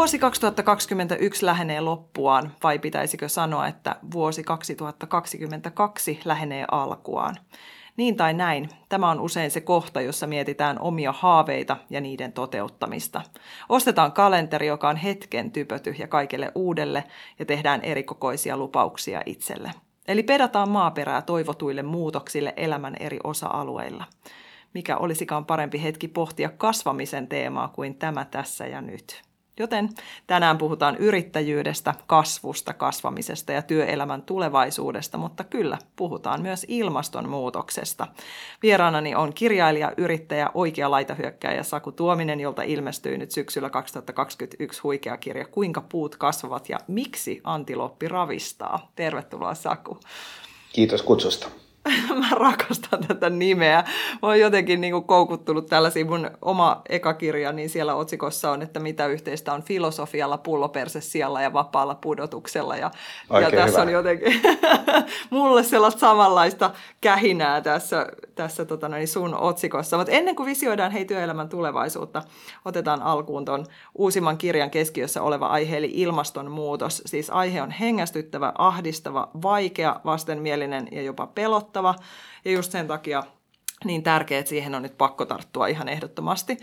Vuosi 2021 lähenee loppuaan, vai pitäisikö sanoa, että vuosi 2022 lähenee alkuaan? Niin tai näin, tämä on usein se kohta, jossa mietitään omia haaveita ja niiden toteuttamista. Ostetaan kalenteri, joka on hetken typöty ja kaikille uudelle, ja tehdään erikokoisia lupauksia itselle. Eli pedataan maaperää toivotuille muutoksille elämän eri osa-alueilla. Mikä olisikaan parempi hetki pohtia kasvamisen teemaa kuin tämä tässä ja nyt. Joten tänään puhutaan yrittäjyydestä, kasvusta, kasvamisesta ja työelämän tulevaisuudesta, mutta kyllä puhutaan myös ilmastonmuutoksesta. Vieraanani on kirjailija, yrittäjä, oikea laitahyökkäjä Saku Tuominen, jolta ilmestyy nyt syksyllä 2021 huikea kirja Kuinka puut kasvavat ja miksi antiloppi ravistaa. Tervetuloa Saku. Kiitos kutsusta. mä rakastan tätä nimeä. Mä oon jotenkin niin kuin koukuttunut tällaisiin mun oma ekakirja, niin siellä otsikossa on, että mitä yhteistä on filosofialla, pullopersessialla ja vapaalla pudotuksella. Ja, ja tässä hyvä. on jotenkin mulle sellaista samanlaista kähinää tässä, tässä tota, niin sun otsikossa. Mutta ennen kuin visioidaan hei työelämän tulevaisuutta, otetaan alkuun tuon uusimman kirjan keskiössä oleva aihe, eli ilmastonmuutos. Siis aihe on hengästyttävä, ahdistava, vaikea, vastenmielinen ja jopa pelottava pelottava. Ja just sen takia niin tärkeää, että siihen on nyt pakko tarttua ihan ehdottomasti.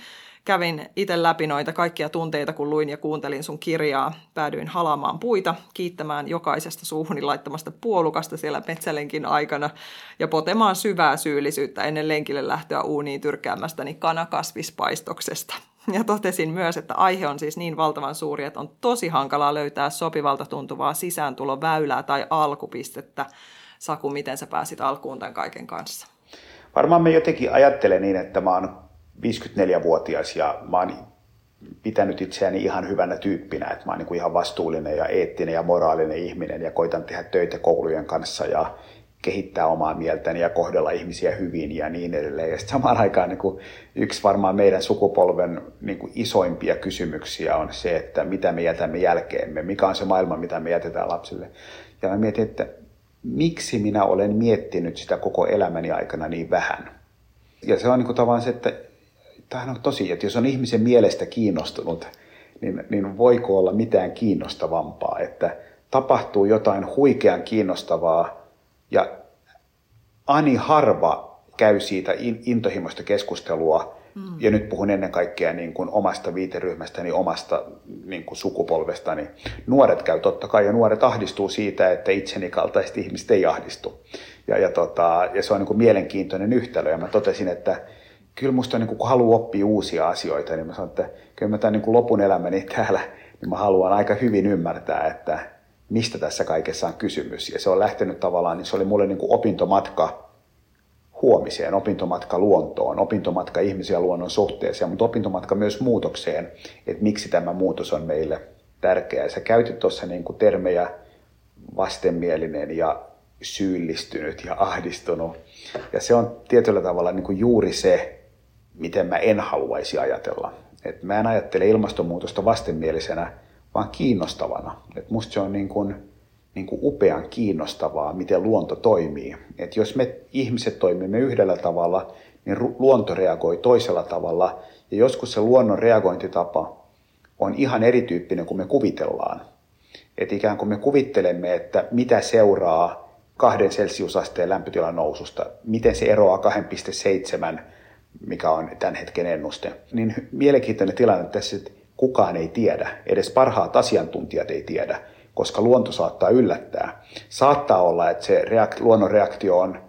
Kävin itse läpi noita kaikkia tunteita, kun luin ja kuuntelin sun kirjaa. Päädyin halaamaan puita, kiittämään jokaisesta suuhuni laittamasta puolukasta siellä metsälenkin aikana ja potemaan syvää syyllisyyttä ennen lenkille lähtöä uuniin tyrkäämästäni kanakasvispaistoksesta. Ja totesin myös, että aihe on siis niin valtavan suuri, että on tosi hankalaa löytää sopivalta tuntuvaa sisääntuloväylää tai alkupistettä, Saku, miten sä pääsit alkuun tämän kaiken kanssa? Varmaan me jotenkin ajattelen niin, että mä oon 54-vuotias ja mä oon pitänyt itseäni ihan hyvänä tyyppinä, että mä oon niin kuin ihan vastuullinen ja eettinen ja moraalinen ihminen ja koitan tehdä töitä koulujen kanssa ja kehittää omaa mieltäni ja kohdella ihmisiä hyvin ja niin edelleen. Ja samaan aikaan niin kuin yksi varmaan meidän sukupolven niin kuin isoimpia kysymyksiä on se, että mitä me jätämme jälkeemme, mikä on se maailma, mitä me jätetään lapsille. Ja mä mietin, että miksi minä olen miettinyt sitä koko elämäni aikana niin vähän. Ja se on niin kuin tavallaan se, että tämähän on tosi, että jos on ihmisen mielestä kiinnostunut, niin, niin voiko olla mitään kiinnostavampaa, että tapahtuu jotain huikean kiinnostavaa ja ani harva käy siitä intohimoista keskustelua Mm. Ja nyt puhun ennen kaikkea niin kuin omasta viiteryhmästäni, omasta niin kuin sukupolvestani. Nuoret käy totta kai ja nuoret ahdistuu siitä, että itseni kaltaiset ihmiset ei ahdistu. Ja, ja, tota, ja se on niin kuin mielenkiintoinen yhtälö. Ja mä totesin, että kyllä musta niin kuin, kun haluaa oppia uusia asioita, niin mä sanon, että kyllä mä tämän niin kuin lopun elämäni täällä, niin mä haluan aika hyvin ymmärtää, että mistä tässä kaikessa on kysymys. Ja se on lähtenyt tavallaan, niin se oli mulle niin kuin opintomatka huomiseen, opintomatka luontoon, opintomatka ihmisiä luonnon suhteeseen, mutta opintomatka myös muutokseen, että miksi tämä muutos on meille tärkeä. Sä käytit tuossa niin kuin termejä vastenmielinen ja syyllistynyt ja ahdistunut. Ja se on tietyllä tavalla niin kuin juuri se, miten mä en haluaisi ajatella. Et mä en ajattele ilmastonmuutosta vastenmielisenä, vaan kiinnostavana. Et musta se on niin kuin niin kuin upean kiinnostavaa, miten luonto toimii. Et jos me ihmiset toimimme yhdellä tavalla, niin luonto reagoi toisella tavalla. Ja joskus se luonnon reagointitapa on ihan erityyppinen kuin me kuvitellaan. Et ikään kuin me kuvittelemme, että mitä seuraa kahden celsiusasteen lämpötilan noususta, miten se eroaa 2,7, mikä on tämän hetken ennuste. Niin mielenkiintoinen tilanne tässä, että kukaan ei tiedä, edes parhaat asiantuntijat ei tiedä koska luonto saattaa yllättää. Saattaa olla, että se reakt- luonnon reaktio on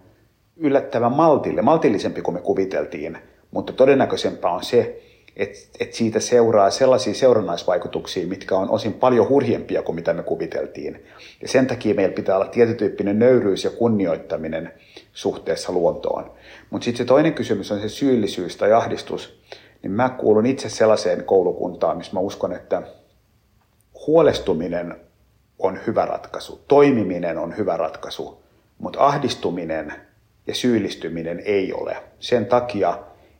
yllättävän maltille, maltillisempi kuin me kuviteltiin, mutta todennäköisempää on se, että, että siitä seuraa sellaisia seurannaisvaikutuksia, mitkä on osin paljon hurjempia kuin mitä me kuviteltiin. Ja sen takia meillä pitää olla tietytyyppinen nöyryys ja kunnioittaminen suhteessa luontoon. Mutta sitten se toinen kysymys on se syyllisyys tai ahdistus. niin mä kuulun itse sellaiseen koulukuntaan, missä mä uskon, että huolestuminen on hyvä ratkaisu, toimiminen on hyvä ratkaisu, mutta ahdistuminen ja syyllistyminen ei ole. Sen takia,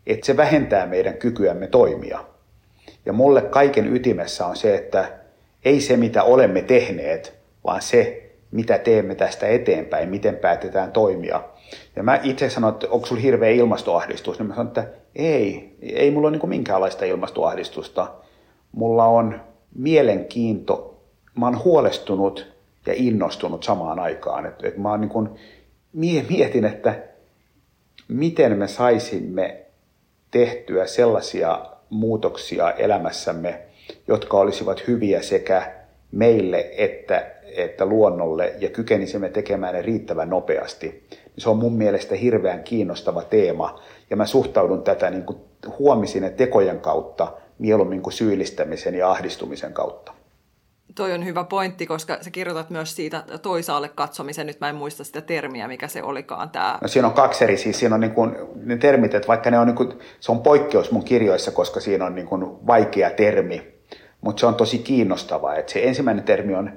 että se vähentää meidän kykyämme toimia. Ja mulle kaiken ytimessä on se, että ei se mitä olemme tehneet, vaan se mitä teemme tästä eteenpäin, miten päätetään toimia. Ja mä itse sanon, että onko sulla hirveä ilmastoahdistus, niin mä sanon, että ei, ei mulla ole niin minkäänlaista ilmastoahdistusta. Mulla on mielenkiinto, mä oon huolestunut ja innostunut samaan aikaan. Et, et mä niin kuin mietin, että miten me saisimme tehtyä sellaisia muutoksia elämässämme, jotka olisivat hyviä sekä meille että, että luonnolle ja kykenisimme tekemään ne riittävän nopeasti. Se on mun mielestä hirveän kiinnostava teema ja mä suhtaudun tätä niin kuin huomisin tekojen kautta mieluummin kuin syyllistämisen ja ahdistumisen kautta. Toi on hyvä pointti, koska sä kirjoitat myös siitä toisaalle katsomisen. Nyt mä en muista sitä termiä, mikä se olikaan. Tämä. No, siinä on kaksi eri, siis siinä on niin kuin, ne termit, että vaikka ne on, niin kuin, se on poikkeus mun kirjoissa, koska siinä on niin kuin vaikea termi, mutta se on tosi kiinnostavaa. Että se ensimmäinen termi on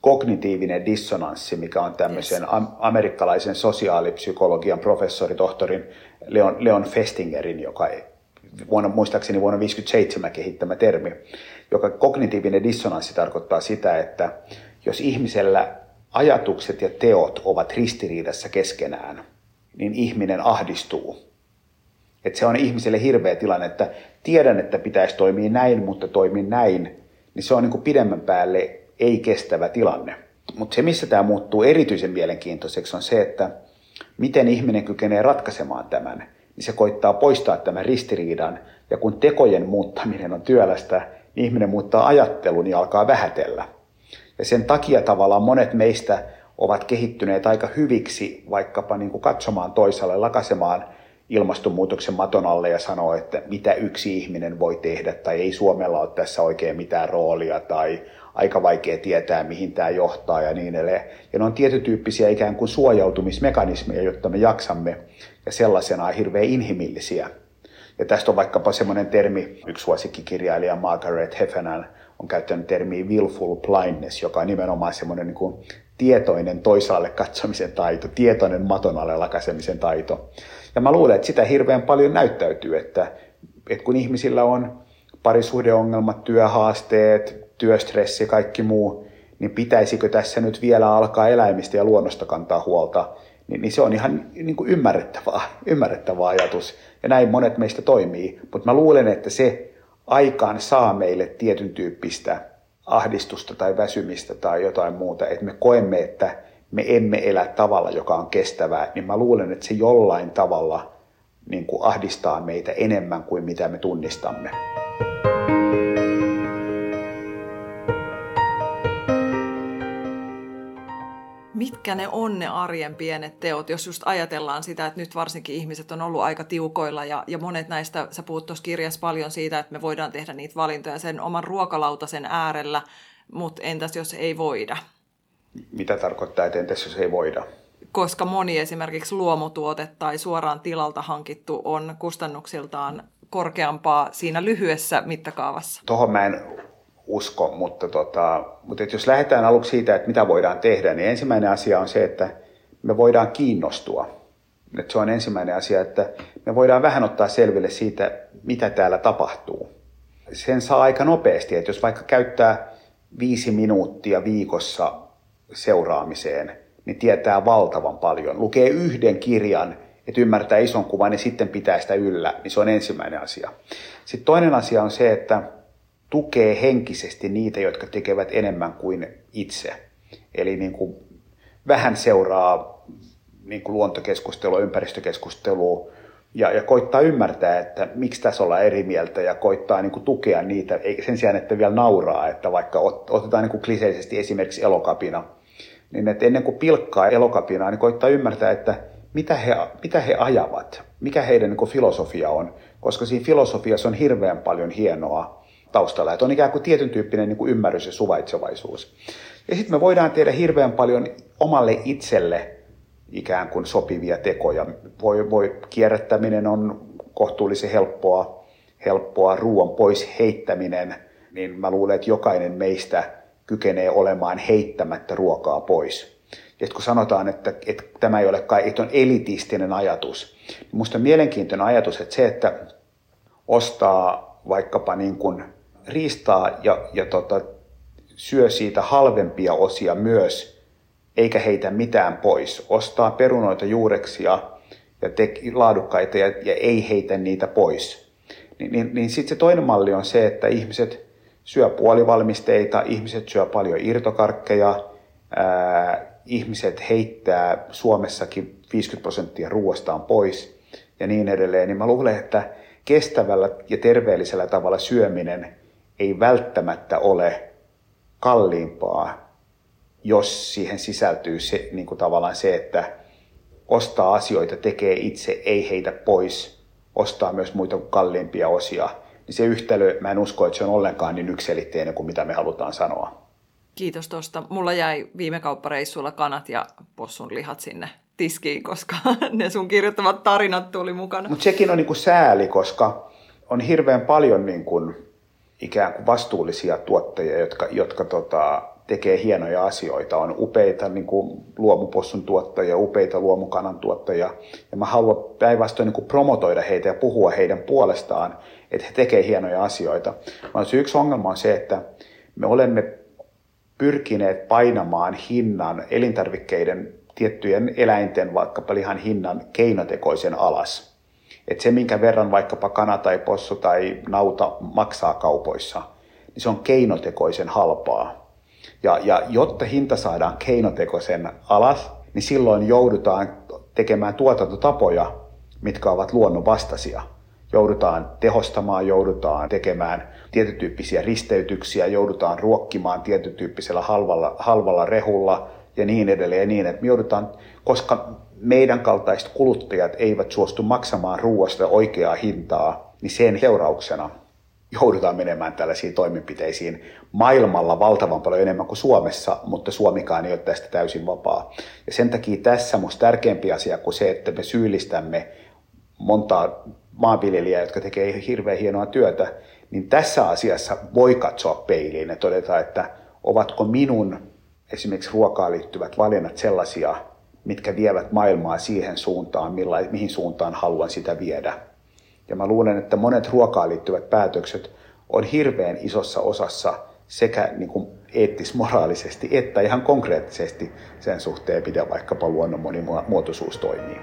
kognitiivinen dissonanssi, mikä on tämmöisen yes. amerikkalaisen sosiaalipsykologian professori, tohtorin Leon, Leon Festingerin, joka vuonna, muistaakseni vuonna 1957 kehittämä termi, joka kognitiivinen dissonanssi tarkoittaa sitä, että jos ihmisellä ajatukset ja teot ovat ristiriidassa keskenään, niin ihminen ahdistuu. Et se on ihmiselle hirveä tilanne, että tiedän, että pitäisi toimia näin, mutta toimin näin, niin se on niin kuin pidemmän päälle ei-kestävä tilanne. Mutta se, missä tämä muuttuu erityisen mielenkiintoiseksi, on se, että miten ihminen kykenee ratkaisemaan tämän. Niin se koittaa poistaa tämän ristiriidan, ja kun tekojen muuttaminen on työlästä, ihminen muuttaa ajattelun ja alkaa vähätellä. Ja sen takia tavallaan monet meistä ovat kehittyneet aika hyviksi vaikkapa niin kuin katsomaan toisaalle, lakasemaan ilmastonmuutoksen maton alle ja sanoa, että mitä yksi ihminen voi tehdä, tai ei Suomella ole tässä oikein mitään roolia, tai aika vaikea tietää, mihin tämä johtaa ja niin edelleen. Ja ne on tietytyyppisiä ikään kuin suojautumismekanismeja, jotta me jaksamme, ja sellaisena hirveän inhimillisiä. Ja tästä on vaikkapa semmoinen termi, yksi suosikkikirjailija Margaret Heffernan on käyttänyt termiä willful blindness, joka on nimenomaan semmoinen niin kuin tietoinen toisaalle katsomisen taito, tietoinen maton alle lakasemisen taito. Ja mä luulen, että sitä hirveän paljon näyttäytyy, että, että kun ihmisillä on parisuhdeongelmat, työhaasteet, työstressi, kaikki muu, niin pitäisikö tässä nyt vielä alkaa eläimistä ja luonnosta kantaa huolta, niin, niin se on ihan niin kuin ymmärrettävää, ymmärrettävä ajatus. Ja näin monet meistä toimii. Mutta mä luulen, että se aikaan saa meille tietyn tyyppistä ahdistusta tai väsymistä tai jotain muuta, että me koemme, että me emme elä tavalla, joka on kestävää, niin mä luulen, että se jollain tavalla niin kuin ahdistaa meitä enemmän kuin mitä me tunnistamme. Mitkä ne on ne arjen pienet teot, jos just ajatellaan sitä, että nyt varsinkin ihmiset on ollut aika tiukoilla ja, ja monet näistä, sä puhut tuossa kirjassa paljon siitä, että me voidaan tehdä niitä valintoja sen oman ruokalautasen äärellä, mutta entäs jos ei voida? Mitä tarkoittaa, että entäs jos ei voida? Koska moni esimerkiksi luomutuote tai suoraan tilalta hankittu on kustannuksiltaan korkeampaa siinä lyhyessä mittakaavassa. Tuohon mä en usko, mutta, tota, mutta että jos lähdetään aluksi siitä, että mitä voidaan tehdä, niin ensimmäinen asia on se, että me voidaan kiinnostua. Että se on ensimmäinen asia, että me voidaan vähän ottaa selville siitä, mitä täällä tapahtuu. Sen saa aika nopeasti, että jos vaikka käyttää viisi minuuttia viikossa seuraamiseen, niin tietää valtavan paljon. Lukee yhden kirjan, että ymmärtää ison kuvan, niin sitten pitää sitä yllä, niin se on ensimmäinen asia. Sitten toinen asia on se, että tukee henkisesti niitä, jotka tekevät enemmän kuin itse. Eli niin kuin vähän seuraa niin kuin luontokeskustelua, ympäristökeskustelua ja, ja koittaa ymmärtää, että miksi tässä ollaan eri mieltä ja koittaa niin kuin tukea niitä sen sijaan, että vielä nauraa, että vaikka otetaan niin kuin kliseisesti esimerkiksi elokapina, niin että ennen kuin pilkkaa elokapinaa, niin koittaa ymmärtää, että mitä he, mitä he ajavat, mikä heidän niin kuin filosofia on, koska siinä filosofiassa on hirveän paljon hienoa, taustalla. Että on ikään kuin tietyn tyyppinen niin kuin ymmärrys ja suvaitsevaisuus. Ja sitten me voidaan tehdä hirveän paljon omalle itselle ikään kuin sopivia tekoja. Voi, voi kierrättäminen on kohtuullisen helppoa. helppoa, ruoan pois heittäminen, niin mä luulen, että jokainen meistä kykenee olemaan heittämättä ruokaa pois. Ja kun sanotaan, että, että tämä ei ole kai, että on elitistinen ajatus, niin minusta on mielenkiintoinen ajatus, että se, että ostaa vaikkapa niin kuin riistaa ja, ja tota, syö siitä halvempia osia myös, eikä heitä mitään pois. Ostaa perunoita, juureksia ja te, laadukkaita ja, ja ei heitä niitä pois. Niin, niin, niin sitten se toinen malli on se, että ihmiset syö puolivalmisteita, ihmiset syö paljon irtokarkkeja, ää, ihmiset heittää Suomessakin 50 prosenttia ruoastaan pois ja niin edelleen. Niin mä luulen, että kestävällä ja terveellisellä tavalla syöminen ei välttämättä ole kalliimpaa, jos siihen sisältyy se, niin kuin tavallaan se, että ostaa asioita, tekee itse, ei heitä pois, ostaa myös muita kalliimpia osia, niin se yhtälö, mä en usko, että se on ollenkaan niin ykselitteinen kuin mitä me halutaan sanoa. Kiitos tuosta. Mulla jäi viime kauppareissulla kanat ja possun lihat sinne tiskiin, koska ne sun kirjoittamat tarinat tuli mukana. Mutta sekin on niinku sääli, koska on hirveän paljon niinku ikään kuin vastuullisia tuottajia, jotka, jotka tota, tekee hienoja asioita. On upeita niin kuin luomupossun tuottajia, upeita luomukanan tuottajia. Ja mä haluan päinvastoin niin promotoida heitä ja puhua heidän puolestaan, että he tekevät hienoja asioita. Vaan se yksi ongelma on se, että me olemme pyrkineet painamaan hinnan elintarvikkeiden tiettyjen eläinten, vaikkapa lihan hinnan keinotekoisen alas. Että se, minkä verran vaikkapa kana tai possu tai nauta maksaa kaupoissa, niin se on keinotekoisen halpaa. Ja, ja jotta hinta saadaan keinotekoisen alas, niin silloin joudutaan tekemään tuotantotapoja, mitkä ovat luonnonvastaisia. Joudutaan tehostamaan, joudutaan tekemään tietytyyppisiä risteytyksiä, joudutaan ruokkimaan tietytyyppisellä halvalla, halvalla rehulla ja niin edelleen ja niin, että me joudutaan, koska meidän kaltaiset kuluttajat eivät suostu maksamaan ruoasta oikeaa hintaa, niin sen seurauksena joudutaan menemään tällaisiin toimenpiteisiin maailmalla valtavan paljon enemmän kuin Suomessa, mutta Suomikaan ei ole tästä täysin vapaa. Ja sen takia tässä on tärkeämpi asia kuin se, että me syyllistämme montaa maanviljelijää, jotka tekee hirveän hienoa työtä, niin tässä asiassa voi katsoa peiliin ja todeta, että ovatko minun esimerkiksi ruokaan liittyvät valinnat sellaisia, mitkä vievät maailmaa siihen suuntaan, milla, mihin suuntaan haluan sitä viedä. Ja mä luulen, että monet ruokaan liittyvät päätökset on hirveän isossa osassa sekä niin kuin eettis-moraalisesti että ihan konkreettisesti sen suhteen, miten vaikkapa luonnon monimuotoisuus toimii.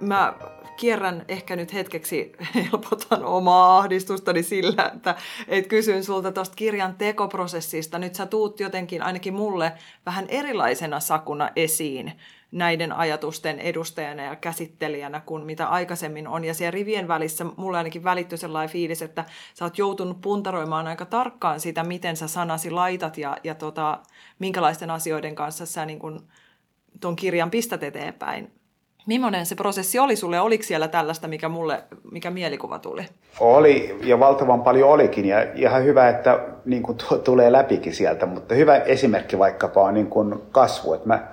Mä kierrän ehkä nyt hetkeksi, helpotan omaa ahdistustani sillä, että et kysyn sulta tuosta kirjan tekoprosessista. Nyt sä tuut jotenkin ainakin mulle vähän erilaisena sakuna esiin näiden ajatusten edustajana ja käsittelijänä kuin mitä aikaisemmin on. Ja siellä rivien välissä mulle ainakin välittyi sellainen fiilis, että sä oot joutunut puntaroimaan aika tarkkaan sitä, miten sä sanasi laitat ja, ja tota, minkälaisten asioiden kanssa sä niin kun tuon kirjan pistät eteenpäin. Millainen se prosessi oli sulle? Oliko siellä tällaista, mikä mulle, mikä mielikuva tuli? Oli, ja valtavan paljon olikin, ja ihan hyvä, että niin kuin tulee läpikin sieltä, mutta hyvä esimerkki vaikkapa on niin kuin kasvu. Että mä,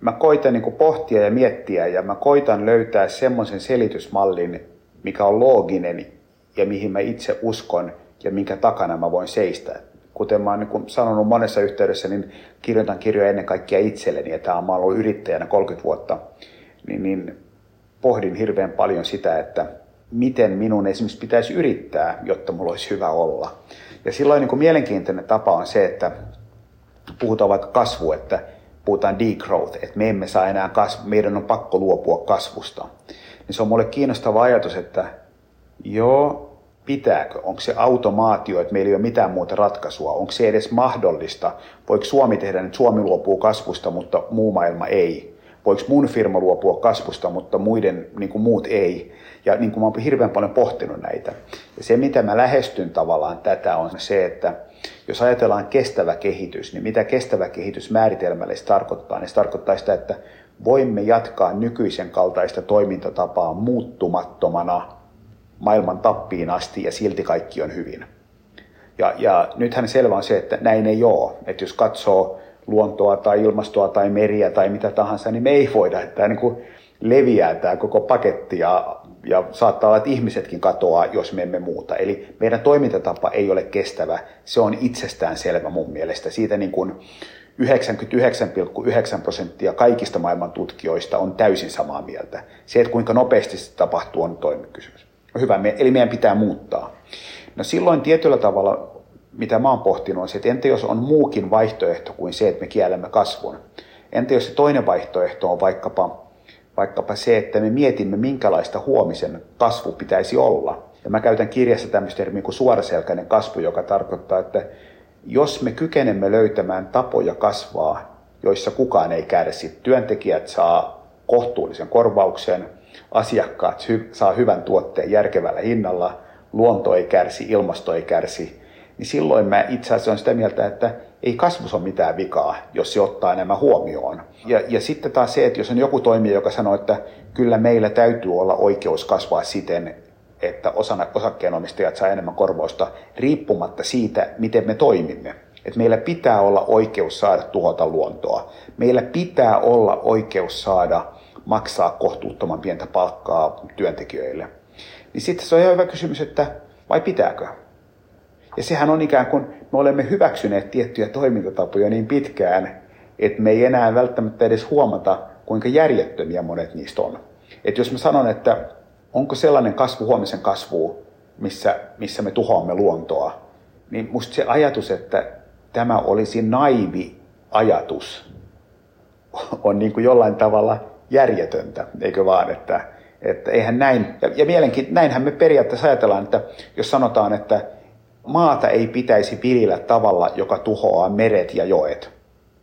mä koitan niin kuin pohtia ja miettiä, ja mä koitan löytää semmoisen selitysmallin, mikä on looginen, ja mihin mä itse uskon, ja minkä takana mä voin seistä. Kuten mä oon niin sanonut monessa yhteydessä, niin kirjoitan kirjoja ennen kaikkea itselleni, ja tämä on, ollut yrittäjänä 30 vuotta, niin, niin pohdin hirveän paljon sitä, että miten minun esimerkiksi pitäisi yrittää, jotta mulla olisi hyvä olla. Ja silloin niin kuin mielenkiintoinen tapa on se, että puhutaan vaikka kasvu, että puhutaan degrowth, että me emme saa enää kasvu, meidän on pakko luopua kasvusta. Niin se on mulle kiinnostava ajatus, että joo, pitääkö? Onko se automaatio, että meillä ei ole mitään muuta ratkaisua? Onko se edes mahdollista? Voiko Suomi tehdä, että Suomi luopuu kasvusta, mutta muu maailma ei? Voiko mun firma luopua kasvusta, mutta muiden niin kuin muut ei. Ja niin kuin mä oon hirveän paljon pohtinut näitä. Ja se, mitä mä lähestyn tavallaan tätä, on se, että jos ajatellaan kestävä kehitys, niin mitä kestävä kehitys määritelmällisesti tarkoittaa, niin se tarkoittaa sitä, että voimme jatkaa nykyisen kaltaista toimintatapaa muuttumattomana maailman tappiin asti ja silti kaikki on hyvin. Ja, ja nythän selvä on se, että näin ei ole. Että jos katsoo luontoa tai ilmastoa tai meriä tai mitä tahansa, niin me ei voida. Tämä niin kuin leviää tämä koko paketti ja, ja saattaa olla, että ihmisetkin katoaa, jos me emme muuta. Eli meidän toimintatapa ei ole kestävä. Se on itsestään selvä mun mielestä. Siitä niin kuin 99,9 prosenttia kaikista maailman tutkijoista on täysin samaa mieltä. Se, että kuinka nopeasti se tapahtuu, on toinen kysymys. Hyvä, eli meidän pitää muuttaa. No silloin tietyllä tavalla mitä mä oon pohtinut, on se, että entä jos on muukin vaihtoehto kuin se, että me kiellämme kasvun? Entä jos se toinen vaihtoehto on vaikkapa, vaikkapa se, että me mietimme, minkälaista huomisen kasvu pitäisi olla? Ja mä käytän kirjassa tämmöistä termiä kuin suoraselkäinen kasvu, joka tarkoittaa, että jos me kykenemme löytämään tapoja kasvaa, joissa kukaan ei kärsi, työntekijät saa kohtuullisen korvauksen, asiakkaat saa hyvän tuotteen järkevällä hinnalla, luonto ei kärsi, ilmasto ei kärsi, niin silloin mä itse asiassa olen sitä mieltä, että ei kasvus ole mitään vikaa, jos se ottaa nämä huomioon. Ja, ja sitten taas se, että jos on joku toimija, joka sanoo, että kyllä meillä täytyy olla oikeus kasvaa siten, että osana, osakkeenomistajat saa enemmän korvausta riippumatta siitä, miten me toimimme. Että meillä pitää olla oikeus saada tuhota luontoa. Meillä pitää olla oikeus saada maksaa kohtuuttoman pientä palkkaa työntekijöille. Niin sitten se on ihan hyvä kysymys, että vai pitääkö? Ja sehän on ikään kuin me olemme hyväksyneet tiettyjä toimintatapoja niin pitkään, että me ei enää välttämättä edes huomata, kuinka järjettömiä monet niistä on. Että jos mä sanon, että onko sellainen kasvu huomisen kasvu, missä, missä me tuhoamme luontoa, niin musta se ajatus, että tämä olisi naivi ajatus, on niin kuin jollain tavalla järjetöntä, eikö vaan, että, että eihän näin, ja, ja mielenkiin, näinhän me periaatteessa ajatellaan, että jos sanotaan, että maata ei pitäisi viljellä tavalla, joka tuhoaa meret ja joet,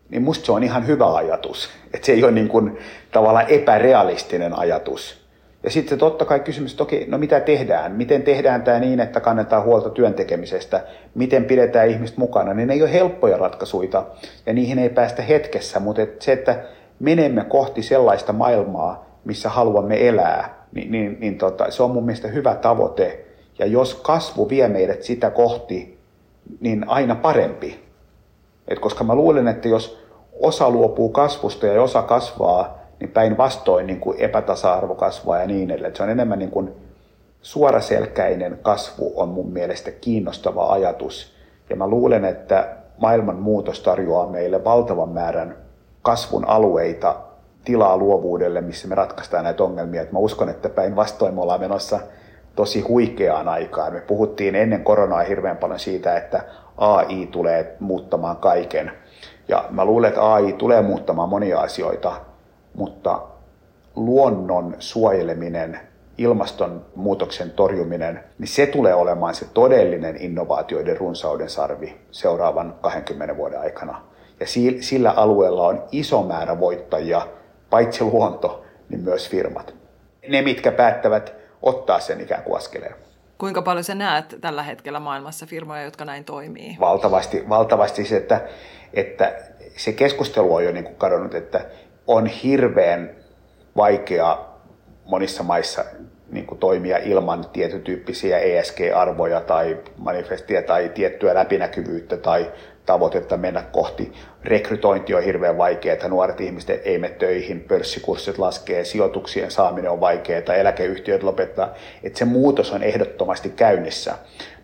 niin musta se on ihan hyvä ajatus. Että se ei ole niin kuin tavallaan epärealistinen ajatus. Ja sitten totta kai kysymys, että okei, no mitä tehdään? Miten tehdään tämä niin, että kannetaan huolta työntekemisestä? Miten pidetään ihmiset mukana? Niin ne ei ole helppoja ratkaisuja ja niihin ei päästä hetkessä, mutta et se, että menemme kohti sellaista maailmaa, missä haluamme elää, niin, niin, niin tota, se on mun mielestä hyvä tavoite ja jos kasvu vie meidät sitä kohti, niin aina parempi. Et koska mä luulen, että jos osa luopuu kasvusta ja osa kasvaa, niin päinvastoin niin kuin epätasa-arvo kasvaa ja niin edelleen. Se on enemmän niin kuin suoraselkäinen kasvu on mun mielestä kiinnostava ajatus. Ja mä luulen, että maailman muutos tarjoaa meille valtavan määrän kasvun alueita, tilaa luovuudelle, missä me ratkaistaan näitä ongelmia. Et mä uskon, että päinvastoin me ollaan menossa tosi huikeaan aikaan. Me puhuttiin ennen koronaa hirveän paljon siitä, että AI tulee muuttamaan kaiken. Ja mä luulen, että AI tulee muuttamaan monia asioita, mutta luonnon suojeleminen, ilmastonmuutoksen torjuminen, niin se tulee olemaan se todellinen innovaatioiden runsauden sarvi seuraavan 20 vuoden aikana. Ja sillä alueella on iso määrä voittajia, paitsi luonto, niin myös firmat. Ne, mitkä päättävät ottaa sen ikään kuin askeleen. Kuinka paljon sä näet tällä hetkellä maailmassa firmoja, jotka näin toimii? Valtavasti, valtavasti se, että, että se keskustelu on jo niin kuin kadonnut, että on hirveän vaikea monissa maissa niin kuin toimia ilman tietytyyppisiä ESG-arvoja tai manifestia tai tiettyä läpinäkyvyyttä tai tavoitetta mennä kohti. Rekrytointi on hirveän vaikeaa, että nuoret ihmiset ei mene töihin, pörssikurssit laskee, sijoituksien saaminen on vaikeaa, eläkeyhtiöt lopettaa. Että se muutos on ehdottomasti käynnissä.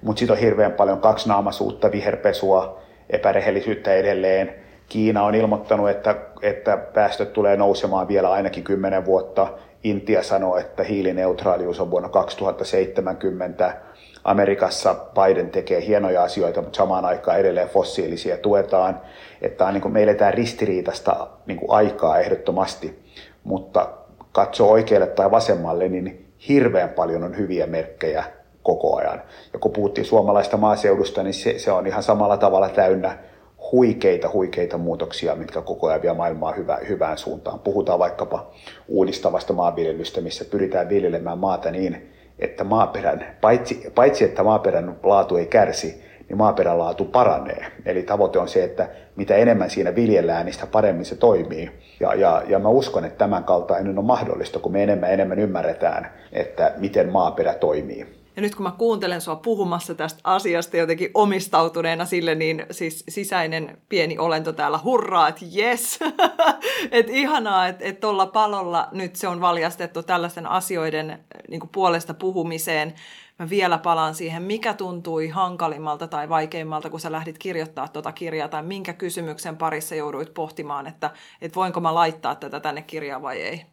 Mutta sitten on hirveän paljon kaksinaamaisuutta, viherpesua, epärehellisyyttä edelleen. Kiina on ilmoittanut, että, että päästöt tulee nousemaan vielä ainakin 10 vuotta. Intia sanoo, että hiilineutraalius on vuonna 2070 Amerikassa Biden tekee hienoja asioita, mutta samaan aikaan edelleen fossiilisia tuetaan. Että on, niin kuin, me eletään ristiriitasta niin kuin aikaa ehdottomasti, mutta katsoo oikealle tai vasemmalle, niin hirveän paljon on hyviä merkkejä koko ajan. Ja kun puhuttiin suomalaista maaseudusta, niin se, se on ihan samalla tavalla täynnä huikeita, huikeita muutoksia, mitkä koko ajan vie maailmaa hyvä, hyvään suuntaan. Puhutaan vaikkapa uudistavasta maanviljelystä, missä pyritään viljelemään maata niin, että maaperän, paitsi, paitsi että maaperän laatu ei kärsi, niin maaperän laatu paranee. Eli tavoite on se, että mitä enemmän siinä viljellään, niin sitä paremmin se toimii. Ja, ja, ja mä uskon, että tämän kaltainen on mahdollista, kun me enemmän enemmän ymmärretään, että miten maaperä toimii. Ja nyt kun mä kuuntelen sua puhumassa tästä asiasta jotenkin omistautuneena sille, niin siis sisäinen pieni olento täällä hurraa, että yes! että ihanaa, että et tuolla palolla nyt se on valjastettu tällaisten asioiden niin puolesta puhumiseen. Mä vielä palaan siihen, mikä tuntui hankalimmalta tai vaikeimmalta, kun sä lähdit kirjoittaa tuota kirjaa, tai minkä kysymyksen parissa jouduit pohtimaan, että, että voinko mä laittaa tätä tänne kirjaan vai ei?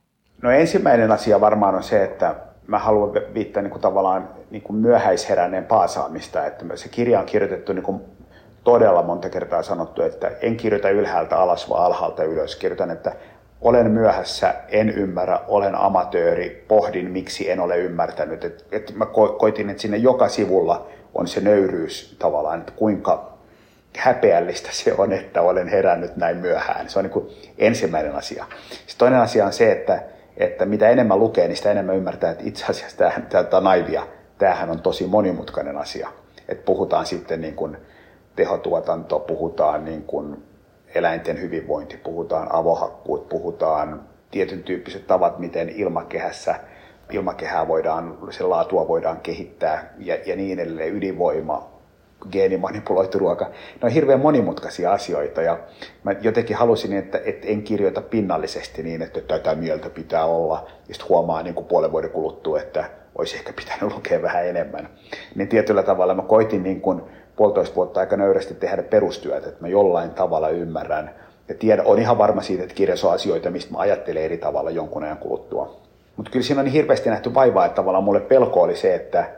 No ensimmäinen asia varmaan on se, että mä haluan viittaa niin kuin tavallaan niin kuin myöhäisheränneen paasaamista, että se kirja on kirjoitettu niin kuin todella monta kertaa sanottu, että en kirjoita ylhäältä alas, vaan alhaalta ylös. Kirjoitan, että olen myöhässä, en ymmärrä, olen amatööri, pohdin miksi en ole ymmärtänyt. Et, et mä ko- koitin, että sinne joka sivulla on se nöyryys tavallaan, että kuinka häpeällistä se on, että olen herännyt näin myöhään. Se on niin ensimmäinen asia. Sitten toinen asia on se, että että mitä enemmän lukee, niin sitä enemmän ymmärtää, että itse asiassa tämähän, tämä on naivia. Tämähän on tosi monimutkainen asia. Että puhutaan sitten niin kuin tehotuotanto, puhutaan niin kuin eläinten hyvinvointi, puhutaan avohakkuut, puhutaan tietyn tyyppiset tavat, miten ilmakehässä ilmakehää voidaan, sen laatua voidaan kehittää ja, ja niin edelleen, ydinvoima, geenimanipuloitu ruoka. Ne on hirveän monimutkaisia asioita ja mä jotenkin halusin, että, että en kirjoita pinnallisesti niin, että tätä mieltä pitää olla. Ja sitten huomaa niin kuin puolen vuoden kuluttua, että olisi ehkä pitänyt lukea vähän enemmän. Niin tietyllä tavalla mä koitin niin kuin puolitoista vuotta aika nöyrästi tehdä perustyötä, että mä jollain tavalla ymmärrän ja tiedän, on ihan varma siitä, että kirjassa on asioita, mistä mä ajattelen eri tavalla jonkun ajan kuluttua. Mutta kyllä siinä on niin hirveästi nähty vaivaa, että tavallaan mulle pelko oli se, että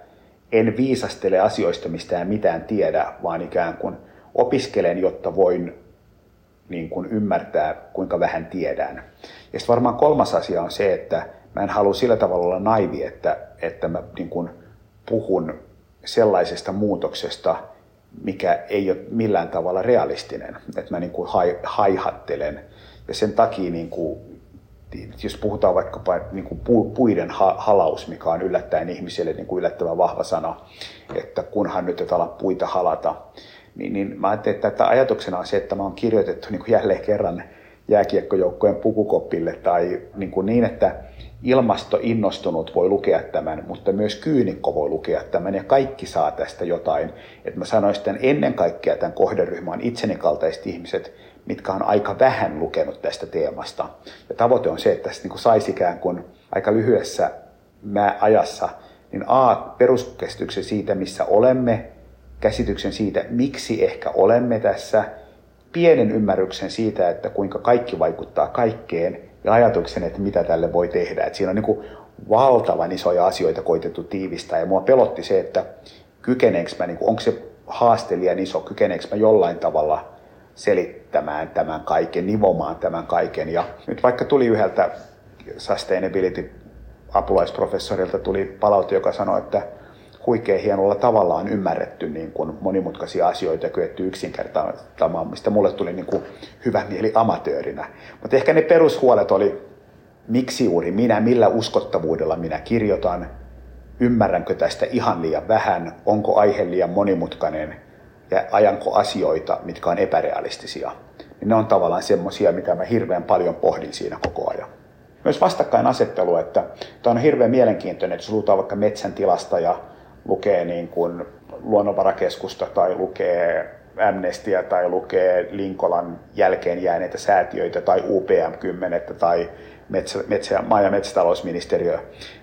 en viisastele asioista, mistä en mitään tiedä, vaan ikään kuin opiskelen, jotta voin niin kuin ymmärtää, kuinka vähän tiedän. Ja sitten varmaan kolmas asia on se, että mä en halua sillä tavalla olla naivi, että, että mä niin kuin puhun sellaisesta muutoksesta, mikä ei ole millään tavalla realistinen. Että mä niin kuin haihattelen. Ja sen takia niin kuin jos puhutaan vaikkapa niin kuin puiden halaus, mikä on yllättäen ihmiselle niin kuin yllättävän vahva sana, että kunhan nyt et ala puita halata, niin, niin mä ajattelin, että, että ajatuksena on se, että mä oon kirjoitettu niin kuin jälleen kerran jääkiekkojoukkojen pukukopille tai niin, kuin niin että ilmastoinnostunut voi lukea tämän, mutta myös kyynikko voi lukea tämän ja kaikki saa tästä jotain. Että mä sanoisin, että ennen kaikkea tämän kohderyhmän itseni kaltaiset ihmiset, mitkä on aika vähän lukenut tästä teemasta. Ja tavoite on se, että tästä niin saisi ikään kuin aika lyhyessä ajassa niin A, peruskäsityksen siitä, missä olemme, käsityksen siitä, miksi ehkä olemme tässä, pienen ymmärryksen siitä, että kuinka kaikki vaikuttaa kaikkeen, ja ajatuksen, että mitä tälle voi tehdä. Että siinä on niin valtavan isoja asioita koitettu tiivistää, ja mua pelotti se, että kykeneekö mä, niin onko se haaste liian iso, kykeneekö mä jollain tavalla selittämään tämän kaiken, nivomaan tämän kaiken. Ja nyt vaikka tuli yhdeltä sustainability apulaisprofessorilta tuli palaute, joka sanoi, että huikein hienolla tavalla on ymmärretty niin kuin monimutkaisia asioita ja kyetty yksinkertaistamaan, mistä mulle tuli niin kuin hyvä mieli amatöörinä. Mutta ehkä ne perushuolet oli, miksi juuri minä, millä uskottavuudella minä kirjoitan, ymmärränkö tästä ihan liian vähän, onko aihe liian monimutkainen ja ajanko asioita, mitkä on epärealistisia. Niin ne on tavallaan semmoisia, mitä mä hirveän paljon pohdin siinä koko ajan. Myös vastakkainasettelu, että tämä on hirveän mielenkiintoinen, että jos luutaan vaikka metsän tilasta ja lukee niin kuin luonnonvarakeskusta tai lukee Amnestia tai lukee Linkolan jälkeen jääneitä säätiöitä tai UPM-10 tai metsä, metsä, maa- ja metsätalousministeriö,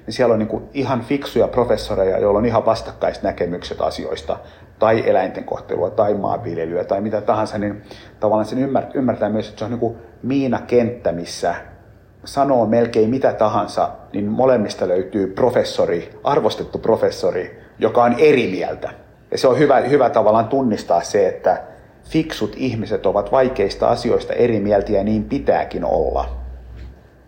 niin siellä on niin kuin ihan fiksuja professoreja, joilla on ihan vastakkaiset näkemykset asioista, tai eläinten kohtelua, tai maanviljelyä, tai mitä tahansa, niin tavallaan sen ymmärtää, ymmärtää myös, että se on niin kuin miinakenttä, missä sanoo melkein mitä tahansa, niin molemmista löytyy professori, arvostettu professori, joka on eri mieltä. Ja se on hyvä, hyvä tavallaan tunnistaa se, että fiksut ihmiset ovat vaikeista asioista eri mieltä ja niin pitääkin olla.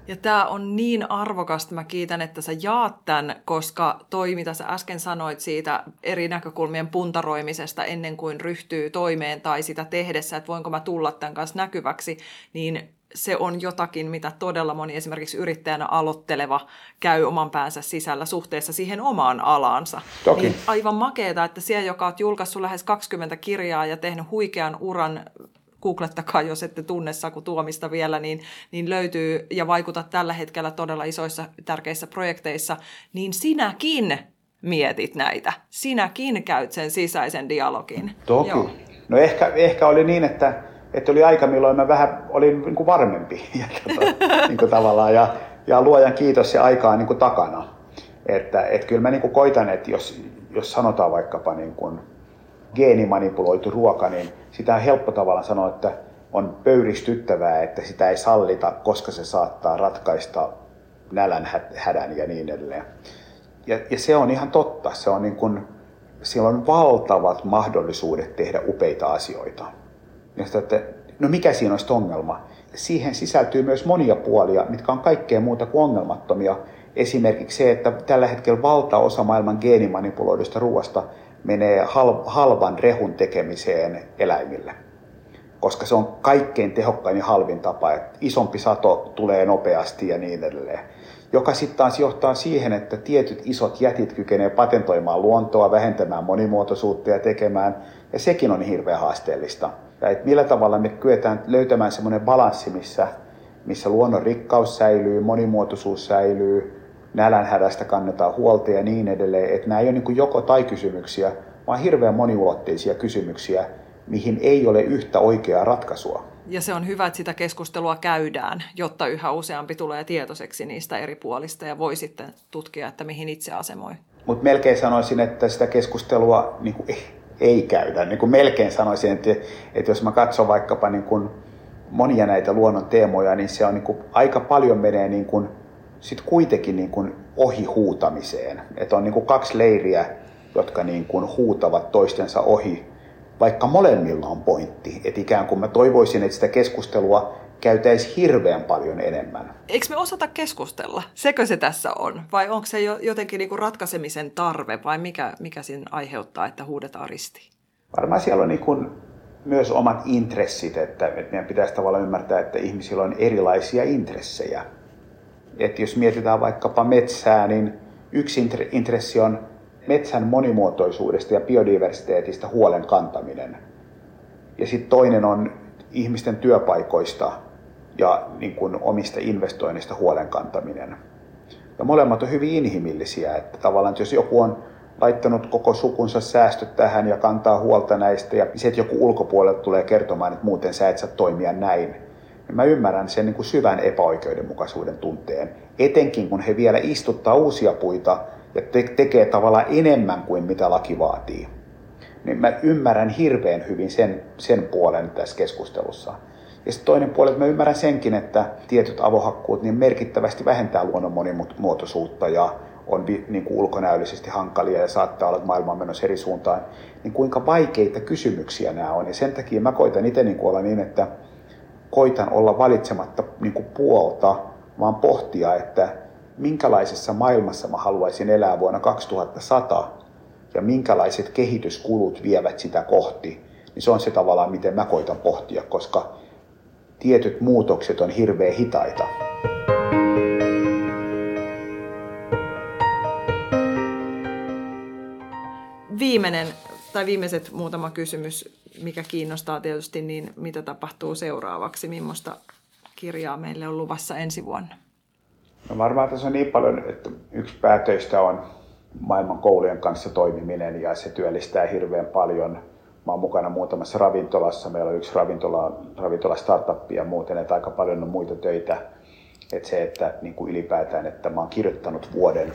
Ja tämä on niin arvokasta, mä kiitän, että sä jaat tämän, koska toi, mitä sä äsken sanoit siitä eri näkökulmien puntaroimisesta ennen kuin ryhtyy toimeen tai sitä tehdessä, että voinko mä tulla tämän kanssa näkyväksi, niin se on jotakin, mitä todella moni esimerkiksi yrittäjänä aloitteleva käy oman päänsä sisällä suhteessa siihen omaan alaansa. Toki. Niin aivan makeeta, että siellä, joka on julkaissut lähes 20 kirjaa ja tehnyt huikean uran googlettakaa, jos ette tunne Saku Tuomista vielä, niin, niin löytyy ja vaikuta tällä hetkellä todella isoissa tärkeissä projekteissa, niin sinäkin mietit näitä. Sinäkin käyt sen sisäisen dialogin. Toki. Joo. No ehkä, ehkä oli niin, että, että oli aika, milloin mä vähän olin niin kuin varmempi ja, tota, niin kuin tavallaan, ja, ja luojan kiitos se aika on niin kuin takana. Että, että kyllä mä niin kuin koitan, että jos, jos sanotaan vaikkapa niin kuin geenimanipuloitu ruoka, niin sitä on helppo tavallaan sanoa, että on pöyristyttävää, että sitä ei sallita, koska se saattaa ratkaista nälän hädän ja niin edelleen. Ja, ja se on ihan totta. Se on niin kuin, siellä on valtavat mahdollisuudet tehdä upeita asioita. Ja sitä, että, no mikä siinä olisi ongelma? Siihen sisältyy myös monia puolia, mitkä on kaikkea muuta kuin ongelmattomia. Esimerkiksi se, että tällä hetkellä valtaosa maailman geenimanipuloidusta ruoasta menee halvan rehun tekemiseen eläimille. Koska se on kaikkein tehokkain ja halvin tapa, että isompi sato tulee nopeasti ja niin edelleen joka sitten taas johtaa siihen, että tietyt isot jätit kykenee patentoimaan luontoa, vähentämään monimuotoisuutta ja tekemään, ja sekin on hirveän haasteellista. Ja että millä tavalla me kyetään löytämään semmoinen balanssi, missä, missä luonnon rikkaus säilyy, monimuotoisuus säilyy, nälänhädästä kannetaan huolta ja niin edelleen. Että nämä ei ole niin joko tai kysymyksiä, vaan hirveän moniulotteisia kysymyksiä, mihin ei ole yhtä oikeaa ratkaisua. Ja se on hyvä, että sitä keskustelua käydään, jotta yhä useampi tulee tietoiseksi niistä eri puolista ja voi sitten tutkia, että mihin itse asemoi. Mutta melkein sanoisin, että sitä keskustelua niin kuin, ei käydä. Niin kuin melkein sanoisin, että, että jos mä katson vaikkapa niin kuin monia näitä luonnon teemoja, niin se on niin kuin, aika paljon menee niin kuin, sit kuitenkin niin kuin ohi huutamiseen. Että on niin kuin kaksi leiriä, jotka niin kuin huutavat toistensa ohi vaikka molemmilla on pointti. Että ikään kuin mä toivoisin, että sitä keskustelua käytäisi hirveän paljon enemmän. Eikö me osata keskustella? Sekö se tässä on? Vai onko se jotenkin niinku ratkaisemisen tarve vai mikä, mikä siinä aiheuttaa, että huudetaan ristiin? Varmaan siellä on niin myös omat intressit, että, että meidän pitäisi tavallaan ymmärtää, että ihmisillä on erilaisia intressejä. Että jos mietitään vaikkapa metsää, niin yksi intressi on metsän monimuotoisuudesta ja biodiversiteetistä huolen kantaminen. Ja sitten toinen on ihmisten työpaikoista ja niin kuin omista investoinnista huolen kantaminen. Ja molemmat on hyvin inhimillisiä, että tavallaan että jos joku on laittanut koko sukunsa säästöt tähän ja kantaa huolta näistä ja se, että joku ulkopuolelta tulee kertomaan, että muuten sä et saa toimia näin, mä ymmärrän sen niin kuin syvän epäoikeudenmukaisuuden tunteen. Etenkin kun he vielä istuttaa uusia puita ja te- tekee tavallaan enemmän kuin mitä laki vaatii, niin mä ymmärrän hirveän hyvin sen, sen puolen tässä keskustelussa. Ja sitten toinen puoli, että mä ymmärrän senkin, että tietyt avohakkuut niin merkittävästi vähentää luonnon monimuotoisuutta ja on niin kuin ulkonäöllisesti hankalia ja saattaa olla, että maailma on menossa eri suuntaan, niin kuinka vaikeita kysymyksiä nämä on. Ja sen takia mä koitan itse niin olla niin, että koitan olla valitsematta niin kuin puolta, vaan pohtia, että minkälaisessa maailmassa mä haluaisin elää vuonna 2100 ja minkälaiset kehityskulut vievät sitä kohti, niin se on se tavallaan, miten mä koitan pohtia, koska tietyt muutokset on hirveän hitaita. Viimeinen tai viimeiset muutama kysymys, mikä kiinnostaa tietysti, niin mitä tapahtuu seuraavaksi? Millaista kirjaa meille on luvassa ensi vuonna? No varmaan tässä on niin paljon, että yksi päätöistä on maailman koulujen kanssa toimiminen ja se työllistää hirveän paljon. Mä oon mukana muutamassa ravintolassa. Meillä on yksi ravintola, ravintola startup ja muuten, että aika paljon on muita töitä. Että se, että niin kuin ylipäätään, että mä oon kirjoittanut vuoden,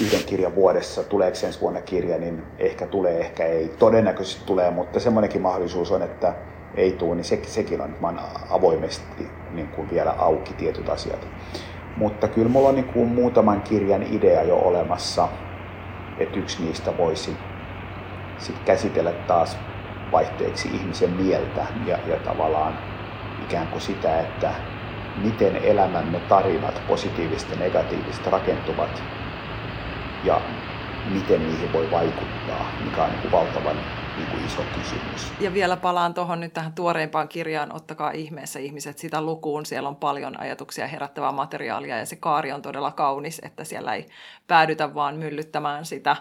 yhden kirjan vuodessa, tuleeko ensi vuonna kirja, niin ehkä tulee, ehkä ei. Todennäköisesti tulee, mutta semmoinenkin mahdollisuus on, että ei tule, niin se, sekin on, mä avoimesti niin kuin vielä auki tietyt asiat. Mutta kyllä mulla on niin kuin muutaman kirjan idea jo olemassa, että yksi niistä voisi sit käsitellä taas vaihteeksi ihmisen mieltä ja, ja tavallaan ikään kuin sitä, että miten elämämme tarinat, positiiviset ja negatiiviset, rakentuvat ja miten niihin voi vaikuttaa, mikä on niin valtavan niin kuin iso kysymys. Ja vielä palaan tuohon nyt tähän tuoreimpaan kirjaan, ottakaa ihmeessä ihmiset sitä lukuun. Siellä on paljon ajatuksia herättävää materiaalia ja se kaari on todella kaunis, että siellä ei päädytä vaan myllyttämään sitä,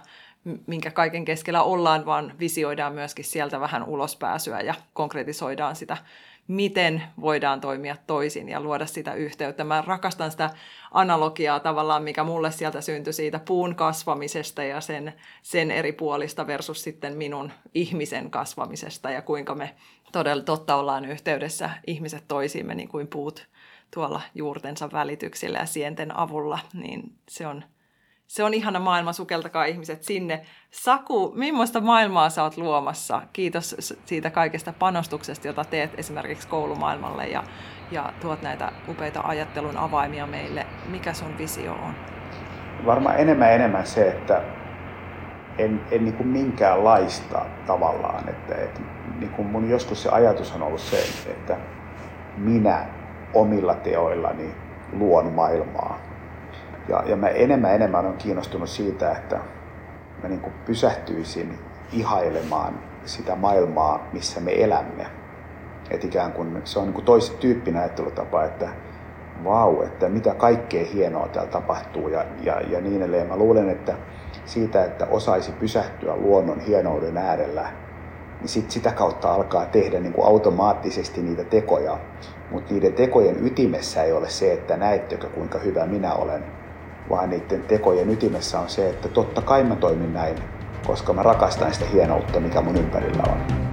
minkä kaiken keskellä ollaan, vaan visioidaan myöskin sieltä vähän ulospääsyä ja konkretisoidaan sitä miten voidaan toimia toisin ja luoda sitä yhteyttä. Mä rakastan sitä analogiaa tavallaan, mikä mulle sieltä syntyi siitä puun kasvamisesta ja sen, sen eri puolista versus sitten minun ihmisen kasvamisesta ja kuinka me todella totta ollaan yhteydessä ihmiset toisiimme niin kuin puut tuolla juurtensa välityksillä ja sienten avulla, niin se on, se on ihana maailma, sukeltakaa ihmiset sinne. Saku, millaista maailmaa sä oot luomassa? Kiitos siitä kaikesta panostuksesta, jota teet esimerkiksi koulumaailmalle ja, ja tuot näitä upeita ajattelun avaimia meille. Mikä sun visio on? Varmaan enemmän enemmän se, että en, en niin kuin minkäänlaista tavallaan. Että, että niin kuin mun joskus se ajatus on ollut se, että minä omilla teoillani luon maailmaa. Ja, ja mä enemmän enemmän on kiinnostunut siitä, että mä niin kuin pysähtyisin ihailemaan sitä maailmaa, missä me elämme. Että ikään kuin se on niin kuin toisen tyyppinen ajattelutapa, että vau, että mitä kaikkea hienoa täällä tapahtuu ja, ja, ja niin edelleen. Mä luulen, että siitä, että osaisi pysähtyä luonnon hienouden äärellä, niin sit sitä kautta alkaa tehdä niin kuin automaattisesti niitä tekoja. Mutta niiden tekojen ytimessä ei ole se, että näettekö kuinka hyvä minä olen, vaan niiden tekojen ytimessä on se, että totta kai mä toimin näin, koska mä rakastan sitä hienoutta, mikä mun ympärillä on.